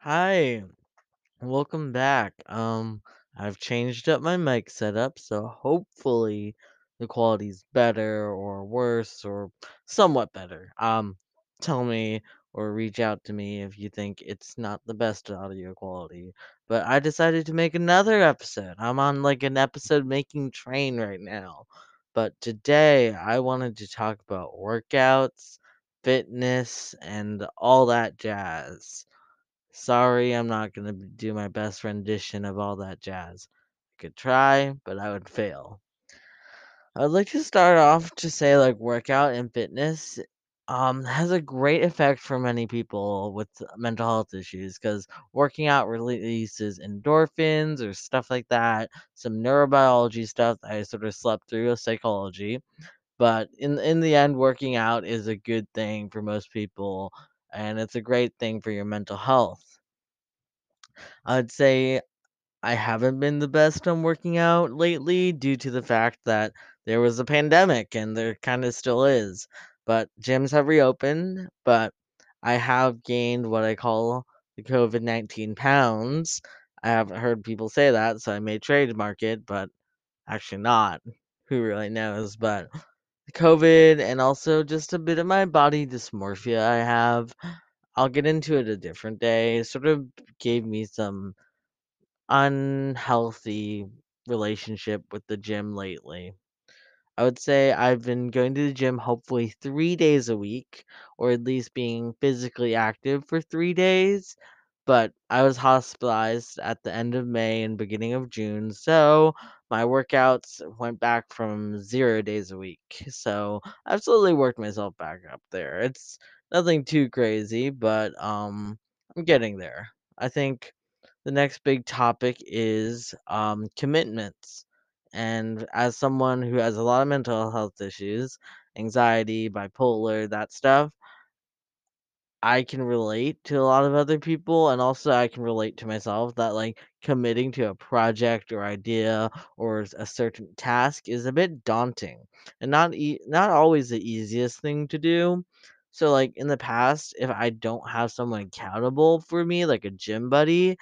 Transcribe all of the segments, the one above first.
Hi, welcome back. Um, I've changed up my mic setup, so hopefully the quality's better or worse or somewhat better. Um, tell me or reach out to me if you think it's not the best audio quality. But I decided to make another episode. I'm on like an episode making train right now. But today I wanted to talk about workouts, fitness, and all that jazz. Sorry, I'm not gonna do my best rendition of all that jazz. I could try, but I would fail. I would like to start off to say, like, workout and fitness, um, has a great effect for many people with mental health issues because working out releases endorphins or stuff like that, some neurobiology stuff I sort of slept through psychology. But in in the end, working out is a good thing for most people, and it's a great thing for your mental health. I'd say I haven't been the best on working out lately due to the fact that there was a pandemic and there kind of still is. But gyms have reopened, but I have gained what I call the COVID 19 pounds. I haven't heard people say that, so I may trademark it, but actually not. Who really knows? But COVID and also just a bit of my body dysmorphia I have. I'll get into it a different day. Sort of gave me some unhealthy relationship with the gym lately. I would say I've been going to the gym hopefully 3 days a week, or at least being physically active for 3 days, but I was hospitalized at the end of May and beginning of June, so my workouts went back from 0 days a week. So, I've slowly worked myself back up there. It's nothing too crazy, but, um, I'm getting there. I think the next big topic is, um, commitments. And as someone who has a lot of mental health issues, anxiety, bipolar, that stuff, I can relate to a lot of other people, and also I can relate to myself that like committing to a project or idea or a certain task is a bit daunting and not e- not always the easiest thing to do. So like in the past, if I don't have someone accountable for me, like a gym buddy,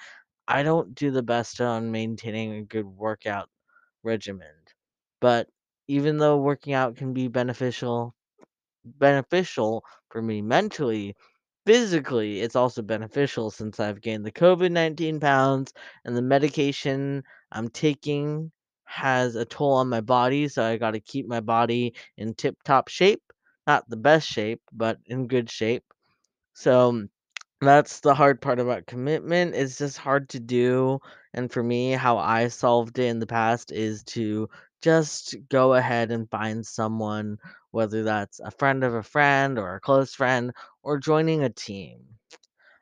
I don't do the best on maintaining a good workout regimen. But even though working out can be beneficial beneficial for me mentally, physically it's also beneficial since I've gained the COVID-19 pounds and the medication I'm taking has a toll on my body, so I got to keep my body in tip-top shape. Not the best shape, but in good shape. So that's the hard part about commitment, it's just hard to do, and for me, how I solved it in the past is to just go ahead and find someone, whether that's a friend of a friend or a close friend, or joining a team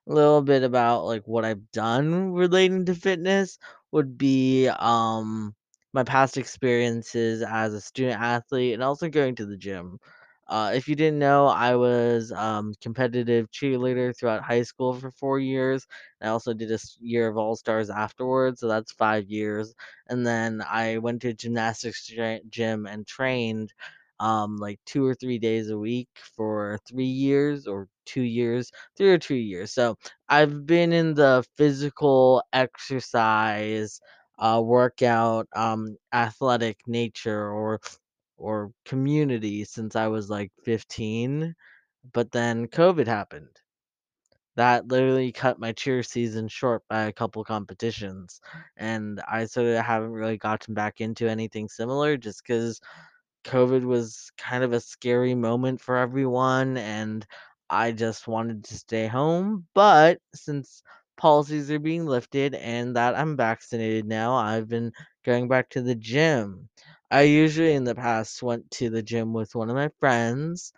a little bit about like what I've done relating to fitness would be um my past experiences as a student athlete and also going to the gym. Uh, if you didn't know, I was um, competitive cheerleader throughout high school for four years. I also did a year of All Stars afterwards, so that's five years. And then I went to gymnastics gym and trained um, like two or three days a week for three years or two years, three or two years. So I've been in the physical exercise, uh, workout, um, athletic nature or or community since I was like 15, but then COVID happened. That literally cut my cheer season short by a couple competitions, and I sort of haven't really gotten back into anything similar just because COVID was kind of a scary moment for everyone, and I just wanted to stay home. But since policies are being lifted and that I'm vaccinated now, I've been going back to the gym. I usually in the past went to the gym with one of my friends,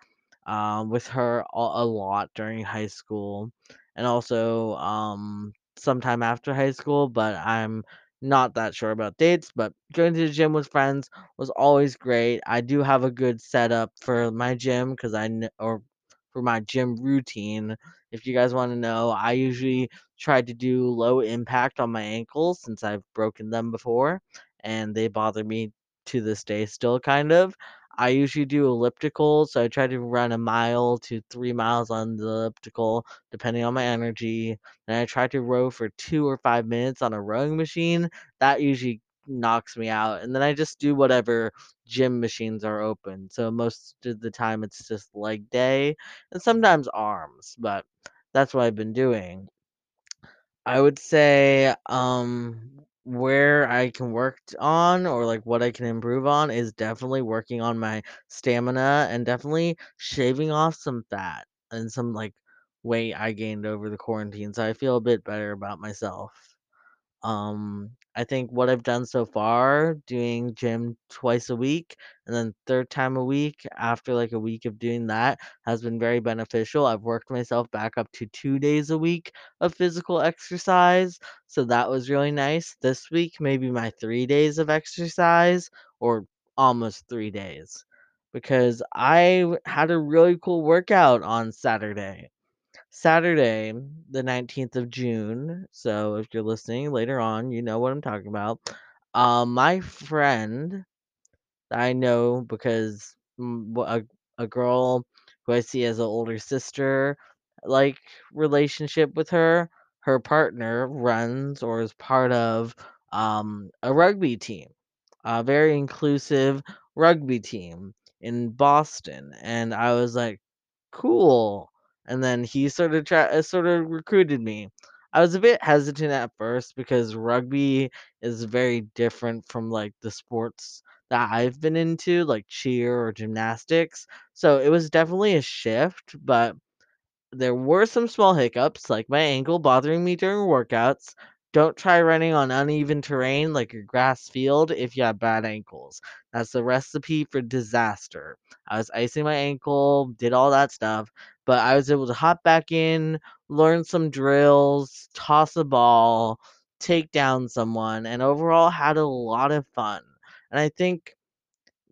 um, with her a, a lot during high school, and also um, sometime after high school. But I'm not that sure about dates. But going to the gym with friends was always great. I do have a good setup for my gym because I kn- or for my gym routine. If you guys want to know, I usually try to do low impact on my ankles since I've broken them before and they bother me to this day still kind of. I usually do elliptical, so I try to run a mile to 3 miles on the elliptical, depending on my energy. And I try to row for 2 or 5 minutes on a rowing machine. That usually knocks me out. And then I just do whatever gym machines are open. So most of the time it's just leg day and sometimes arms, but that's what I've been doing. I would say, um, where I can work on or, like, what I can improve on is definitely working on my stamina and definitely shaving off some fat and some, like, weight I gained over the quarantine, so I feel a bit better about myself. Um, I think what I've done so far, doing gym twice a week and then third time a week after like a week of doing that has been very beneficial. I've worked myself back up to two days a week of physical exercise. So that was really nice. This week, maybe my three days of exercise or almost three days because I had a really cool workout on Saturday. Saturday, the 19th of June. So if you're listening later on, you know what I'm talking about. Um, my friend I know because a, a girl who I see as an older sister, like relationship with her, her partner runs or is part of um, a rugby team, a very inclusive rugby team in Boston. And I was like, cool. And then he sort of try uh, sort of recruited me. I was a bit hesitant at first because rugby is very different from like the sports that I've been into, like cheer or gymnastics. So it was definitely a shift, but there were some small hiccups, like my ankle bothering me during workouts. Don't try running on uneven terrain like a grass field if you have bad ankles. That's the recipe for disaster. I was icing my ankle, did all that stuff, but I was able to hop back in, learn some drills, toss a ball, take down someone, and overall had a lot of fun. And I think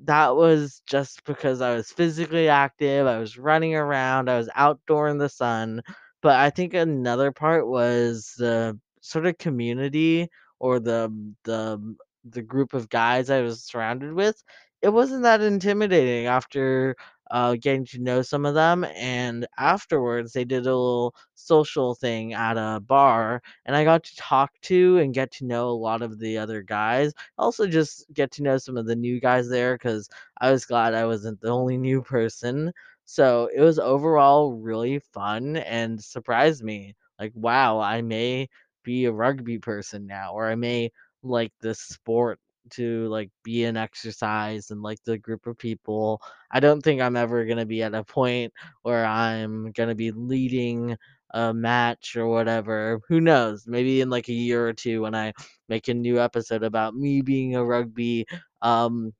that was just because I was physically active, I was running around, I was outdoor in the sun, but I think another part was the sort of community or the the the group of guys I was surrounded with. It wasn't that intimidating after uh, getting to know some of them, and afterwards they did a little social thing at a bar, and I got to talk to and get to know a lot of the other guys also just get to know some of the new guys there because I was glad I wasn't the only new person. So it was overall really fun and surprised me. Like, wow, I may be a rugby person now, or I may like this sport to like be an exercise and like the group of people. I don't think I'm ever gonna be at a point where I'm gonna be leading a match or whatever. Who knows? Maybe in like a year or two when I make a new episode about me being a rugby um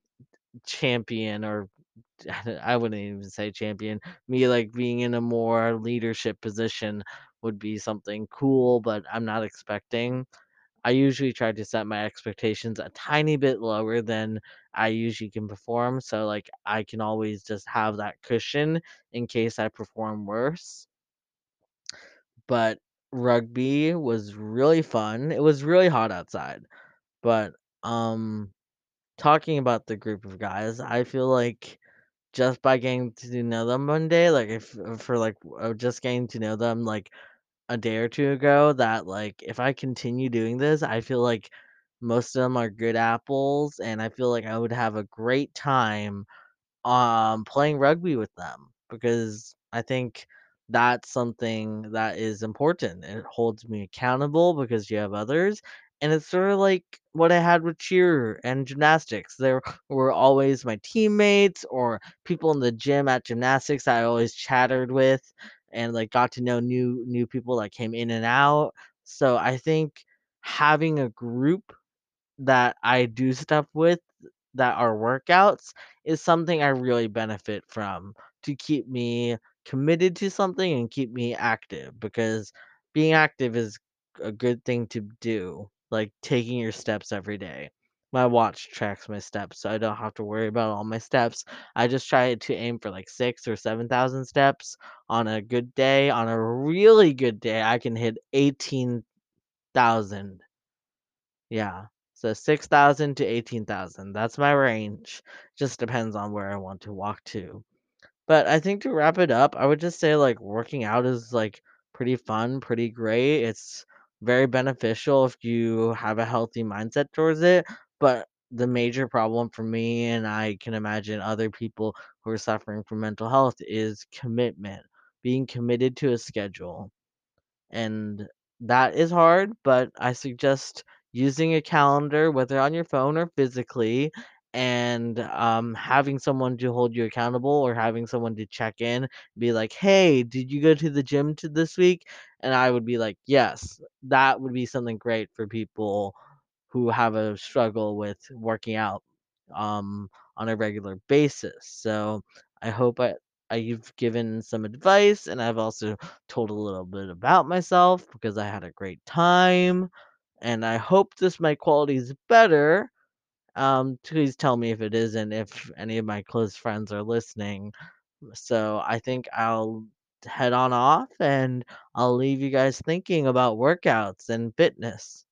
champion or I wouldn't even say champion. Me like being in a more leadership position would be something cool, but I'm not expecting. I usually try to set my expectations a tiny bit lower than I usually can perform, so like I can always just have that cushion in case I perform worse. But rugby was really fun. It was really hot outside, but um talking about the group of guys, I feel like just by getting to know them one day, like if uh, for like uh, just getting to know them like a day or two ago, that like if I continue doing this, I feel like most of them are good apples, and I feel like I would have a great time um, playing rugby with them because I think that's something that is important. It holds me accountable because you have others. And it's sort of like what I had with cheer and gymnastics. There were always my teammates or people in the gym at gymnastics I always chattered with and like got to know new new people that came in and out. So I think having a group that I do stuff with that are workouts is something I really benefit from to keep me committed to something and keep me active because being active is a good thing to do, like taking your steps every day. My watch tracks my steps, so I don't have to worry about all my steps. I just try to aim for like six or 7,000 steps on a good day. On a really good day, I can hit 18,000. Yeah. So 6,000 to 18,000, that's my range. Just depends on where I want to walk to. But I think to wrap it up, I would just say, like, working out is, like, pretty fun, pretty great. It's very beneficial if you have a healthy mindset towards it. But the major problem for me, and I can imagine other people who are suffering from mental health, is commitment, being committed to a schedule. And that is hard, but I suggest using a calendar, whether on your phone or physically, and um, having someone to hold you accountable or having someone to check in, be like, hey, did you go to the gym to this week? And I would be like, yes, that would be something great for people who have a struggle with working out um, on a regular basis. So I hope I, I've given some advice and I've also told a little bit about myself because I had a great time. And I hope this mic quality is better. Um, please tell me if it isn't, if any of my close friends are listening. So I think I'll head on off and I'll leave you guys thinking about workouts and fitness.